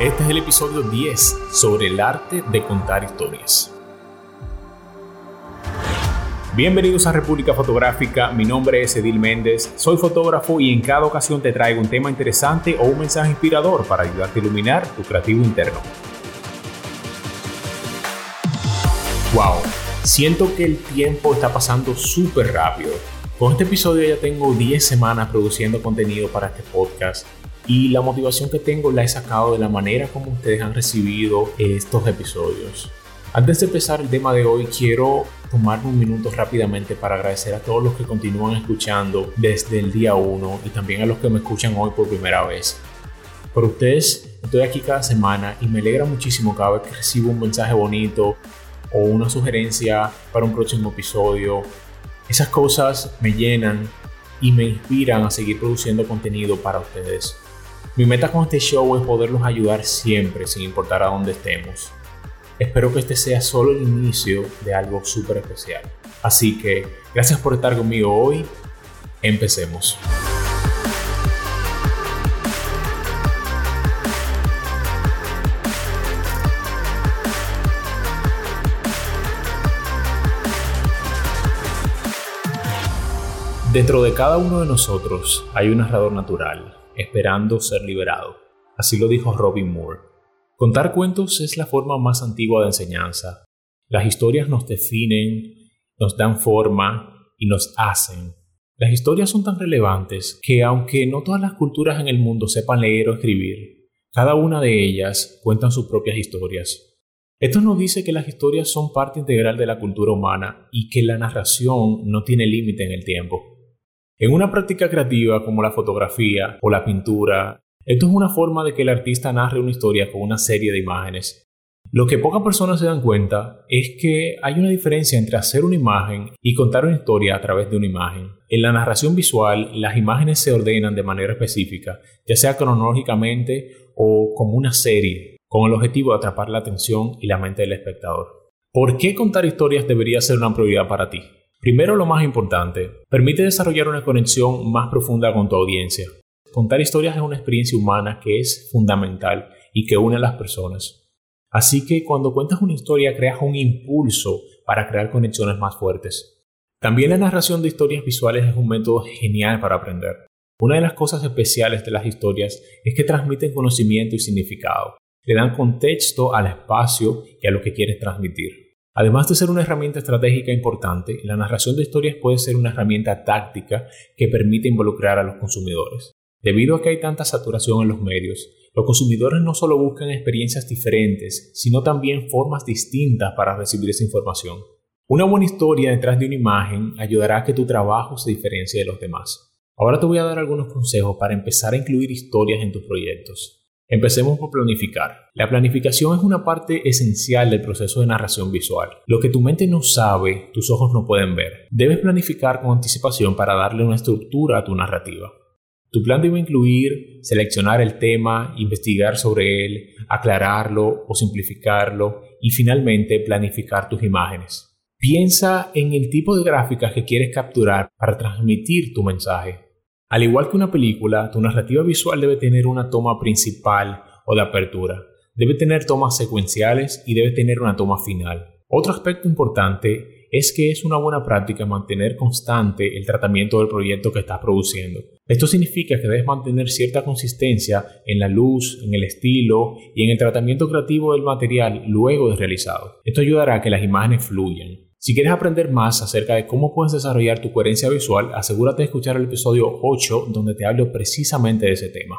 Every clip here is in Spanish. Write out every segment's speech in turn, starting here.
Este es el episodio 10 sobre el arte de contar historias. Bienvenidos a República Fotográfica, mi nombre es Edil Méndez, soy fotógrafo y en cada ocasión te traigo un tema interesante o un mensaje inspirador para ayudarte a iluminar tu creativo interno. Wow, siento que el tiempo está pasando súper rápido. Con este episodio ya tengo 10 semanas produciendo contenido para este podcast y la motivación que tengo la he sacado de la manera como ustedes han recibido estos episodios. Antes de empezar el tema de hoy, quiero tomarme un minuto rápidamente para agradecer a todos los que continúan escuchando desde el día 1 y también a los que me escuchan hoy por primera vez. Por ustedes, estoy aquí cada semana y me alegra muchísimo cada vez que recibo un mensaje bonito o una sugerencia para un próximo episodio. Esas cosas me llenan y me inspiran a seguir produciendo contenido para ustedes. Mi meta con este show es poderlos ayudar siempre, sin importar a dónde estemos. Espero que este sea solo el inicio de algo súper especial. Así que gracias por estar conmigo hoy. Empecemos. Dentro de cada uno de nosotros hay un narrador natural, esperando ser liberado. Así lo dijo Robin Moore. Contar cuentos es la forma más antigua de enseñanza. Las historias nos definen, nos dan forma y nos hacen. Las historias son tan relevantes que aunque no todas las culturas en el mundo sepan leer o escribir, cada una de ellas cuentan sus propias historias. Esto nos dice que las historias son parte integral de la cultura humana y que la narración no tiene límite en el tiempo. En una práctica creativa como la fotografía o la pintura, esto es una forma de que el artista narre una historia con una serie de imágenes. Lo que pocas personas se dan cuenta es que hay una diferencia entre hacer una imagen y contar una historia a través de una imagen. En la narración visual, las imágenes se ordenan de manera específica, ya sea cronológicamente o como una serie, con el objetivo de atrapar la atención y la mente del espectador. ¿Por qué contar historias debería ser una prioridad para ti? Primero, lo más importante, permite desarrollar una conexión más profunda con tu audiencia. Contar historias es una experiencia humana que es fundamental y que une a las personas. Así que cuando cuentas una historia creas un impulso para crear conexiones más fuertes. También la narración de historias visuales es un método genial para aprender. Una de las cosas especiales de las historias es que transmiten conocimiento y significado. Le dan contexto al espacio y a lo que quieres transmitir. Además de ser una herramienta estratégica importante, la narración de historias puede ser una herramienta táctica que permite involucrar a los consumidores. Debido a que hay tanta saturación en los medios, los consumidores no solo buscan experiencias diferentes, sino también formas distintas para recibir esa información. Una buena historia detrás de una imagen ayudará a que tu trabajo se diferencie de los demás. Ahora te voy a dar algunos consejos para empezar a incluir historias en tus proyectos. Empecemos por planificar. La planificación es una parte esencial del proceso de narración visual. Lo que tu mente no sabe, tus ojos no pueden ver. Debes planificar con anticipación para darle una estructura a tu narrativa. Tu plan debe incluir seleccionar el tema, investigar sobre él, aclararlo o simplificarlo y finalmente planificar tus imágenes. Piensa en el tipo de gráficas que quieres capturar para transmitir tu mensaje. Al igual que una película, tu narrativa visual debe tener una toma principal o de apertura. Debe tener tomas secuenciales y debe tener una toma final. Otro aspecto importante es que es una buena práctica mantener constante el tratamiento del proyecto que estás produciendo. Esto significa que debes mantener cierta consistencia en la luz, en el estilo y en el tratamiento creativo del material luego de realizado. Esto ayudará a que las imágenes fluyan. Si quieres aprender más acerca de cómo puedes desarrollar tu coherencia visual, asegúrate de escuchar el episodio 8 donde te hablo precisamente de ese tema.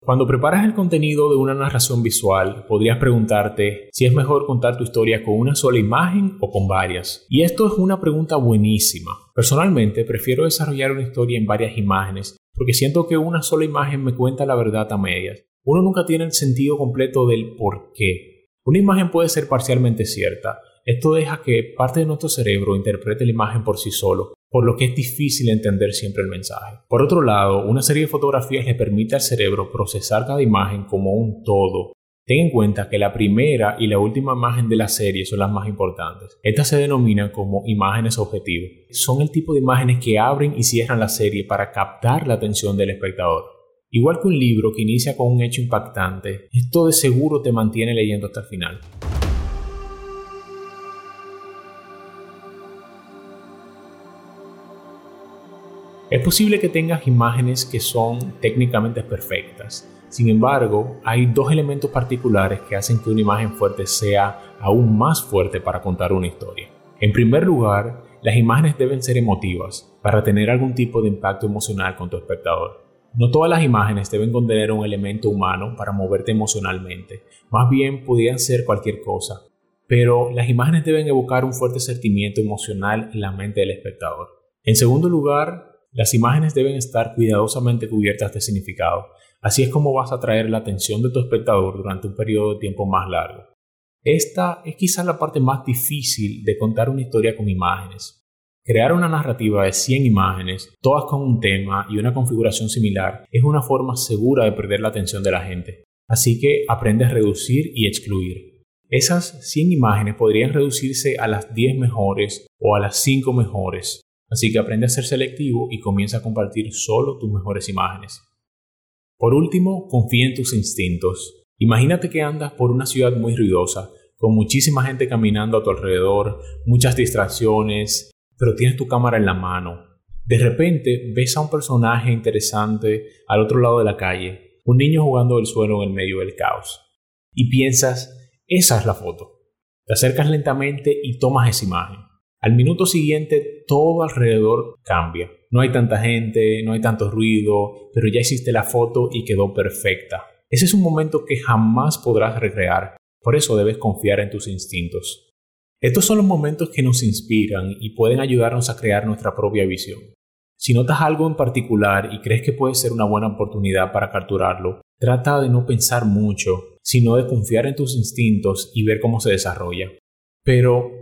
Cuando preparas el contenido de una narración visual, podrías preguntarte si es mejor contar tu historia con una sola imagen o con varias. Y esto es una pregunta buenísima. Personalmente, prefiero desarrollar una historia en varias imágenes porque siento que una sola imagen me cuenta la verdad a medias. Uno nunca tiene el sentido completo del por qué. Una imagen puede ser parcialmente cierta. Esto deja que parte de nuestro cerebro interprete la imagen por sí solo por lo que es difícil entender siempre el mensaje. Por otro lado, una serie de fotografías le permite al cerebro procesar cada imagen como un todo. Ten en cuenta que la primera y la última imagen de la serie son las más importantes. Estas se denominan como imágenes objetivo. Son el tipo de imágenes que abren y cierran la serie para captar la atención del espectador. Igual que un libro que inicia con un hecho impactante, esto de seguro te mantiene leyendo hasta el final. Es posible que tengas imágenes que son técnicamente perfectas. Sin embargo, hay dos elementos particulares que hacen que una imagen fuerte sea aún más fuerte para contar una historia. En primer lugar, las imágenes deben ser emotivas para tener algún tipo de impacto emocional con tu espectador. No todas las imágenes deben contener un elemento humano para moverte emocionalmente, más bien podrían ser cualquier cosa, pero las imágenes deben evocar un fuerte sentimiento emocional en la mente del espectador. En segundo lugar, las imágenes deben estar cuidadosamente cubiertas de significado, así es como vas a atraer la atención de tu espectador durante un periodo de tiempo más largo. Esta es quizás la parte más difícil de contar una historia con imágenes. Crear una narrativa de 100 imágenes, todas con un tema y una configuración similar, es una forma segura de perder la atención de la gente. Así que aprende a reducir y excluir. Esas 100 imágenes podrían reducirse a las 10 mejores o a las 5 mejores, Así que aprende a ser selectivo y comienza a compartir solo tus mejores imágenes. Por último, confía en tus instintos. Imagínate que andas por una ciudad muy ruidosa, con muchísima gente caminando a tu alrededor, muchas distracciones, pero tienes tu cámara en la mano. De repente ves a un personaje interesante al otro lado de la calle, un niño jugando el suelo en el medio del caos. Y piensas, esa es la foto. Te acercas lentamente y tomas esa imagen. Al minuto siguiente todo alrededor cambia. No hay tanta gente, no hay tanto ruido, pero ya hiciste la foto y quedó perfecta. Ese es un momento que jamás podrás recrear, por eso debes confiar en tus instintos. Estos son los momentos que nos inspiran y pueden ayudarnos a crear nuestra propia visión. Si notas algo en particular y crees que puede ser una buena oportunidad para capturarlo, trata de no pensar mucho, sino de confiar en tus instintos y ver cómo se desarrolla. Pero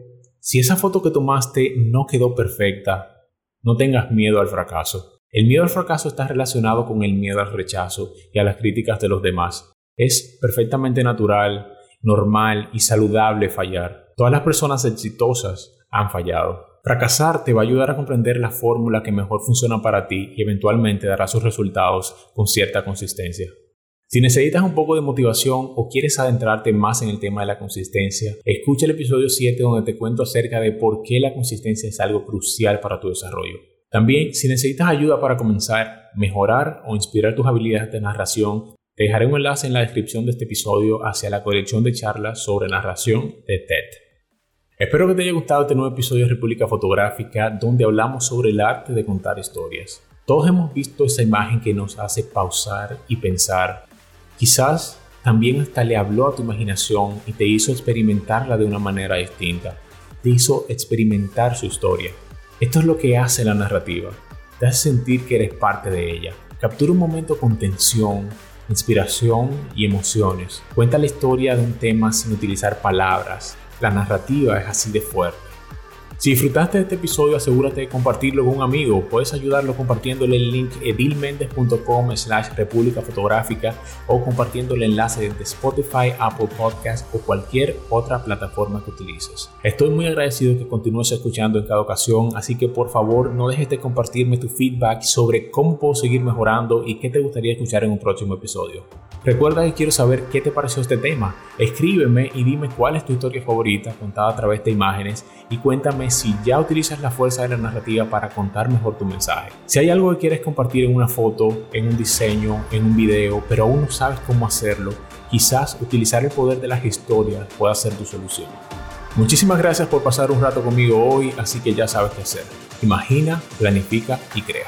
si esa foto que tomaste no quedó perfecta, no tengas miedo al fracaso. El miedo al fracaso está relacionado con el miedo al rechazo y a las críticas de los demás. Es perfectamente natural, normal y saludable fallar. Todas las personas exitosas han fallado. Fracasar te va a ayudar a comprender la fórmula que mejor funciona para ti y eventualmente dará sus resultados con cierta consistencia. Si necesitas un poco de motivación o quieres adentrarte más en el tema de la consistencia, escucha el episodio 7 donde te cuento acerca de por qué la consistencia es algo crucial para tu desarrollo. También, si necesitas ayuda para comenzar, mejorar o inspirar tus habilidades de narración, te dejaré un enlace en la descripción de este episodio hacia la colección de charlas sobre narración de TED. Espero que te haya gustado este nuevo episodio de República Fotográfica donde hablamos sobre el arte de contar historias. Todos hemos visto esa imagen que nos hace pausar y pensar Quizás también hasta le habló a tu imaginación y te hizo experimentarla de una manera distinta. Te hizo experimentar su historia. Esto es lo que hace la narrativa. Te hace sentir que eres parte de ella. Captura un momento con tensión, inspiración y emociones. Cuenta la historia de un tema sin utilizar palabras. La narrativa es así de fuerte. Si disfrutaste de este episodio, asegúrate de compartirlo con un amigo. Puedes ayudarlo compartiéndole el link edilmendez.com slash república fotográfica o compartiendo el enlace de Spotify, Apple Podcast o cualquier otra plataforma que utilices. Estoy muy agradecido que continúes escuchando en cada ocasión, así que por favor no dejes de compartirme tu feedback sobre cómo puedo seguir mejorando y qué te gustaría escuchar en un próximo episodio. Recuerda que quiero saber qué te pareció este tema. Escríbeme y dime cuál es tu historia favorita contada a través de imágenes y si ya utilizas la fuerza de la narrativa para contar mejor tu mensaje. Si hay algo que quieres compartir en una foto, en un diseño, en un video, pero aún no sabes cómo hacerlo, quizás utilizar el poder de las historias pueda ser tu solución. Muchísimas gracias por pasar un rato conmigo hoy, así que ya sabes qué hacer. Imagina, planifica y crea.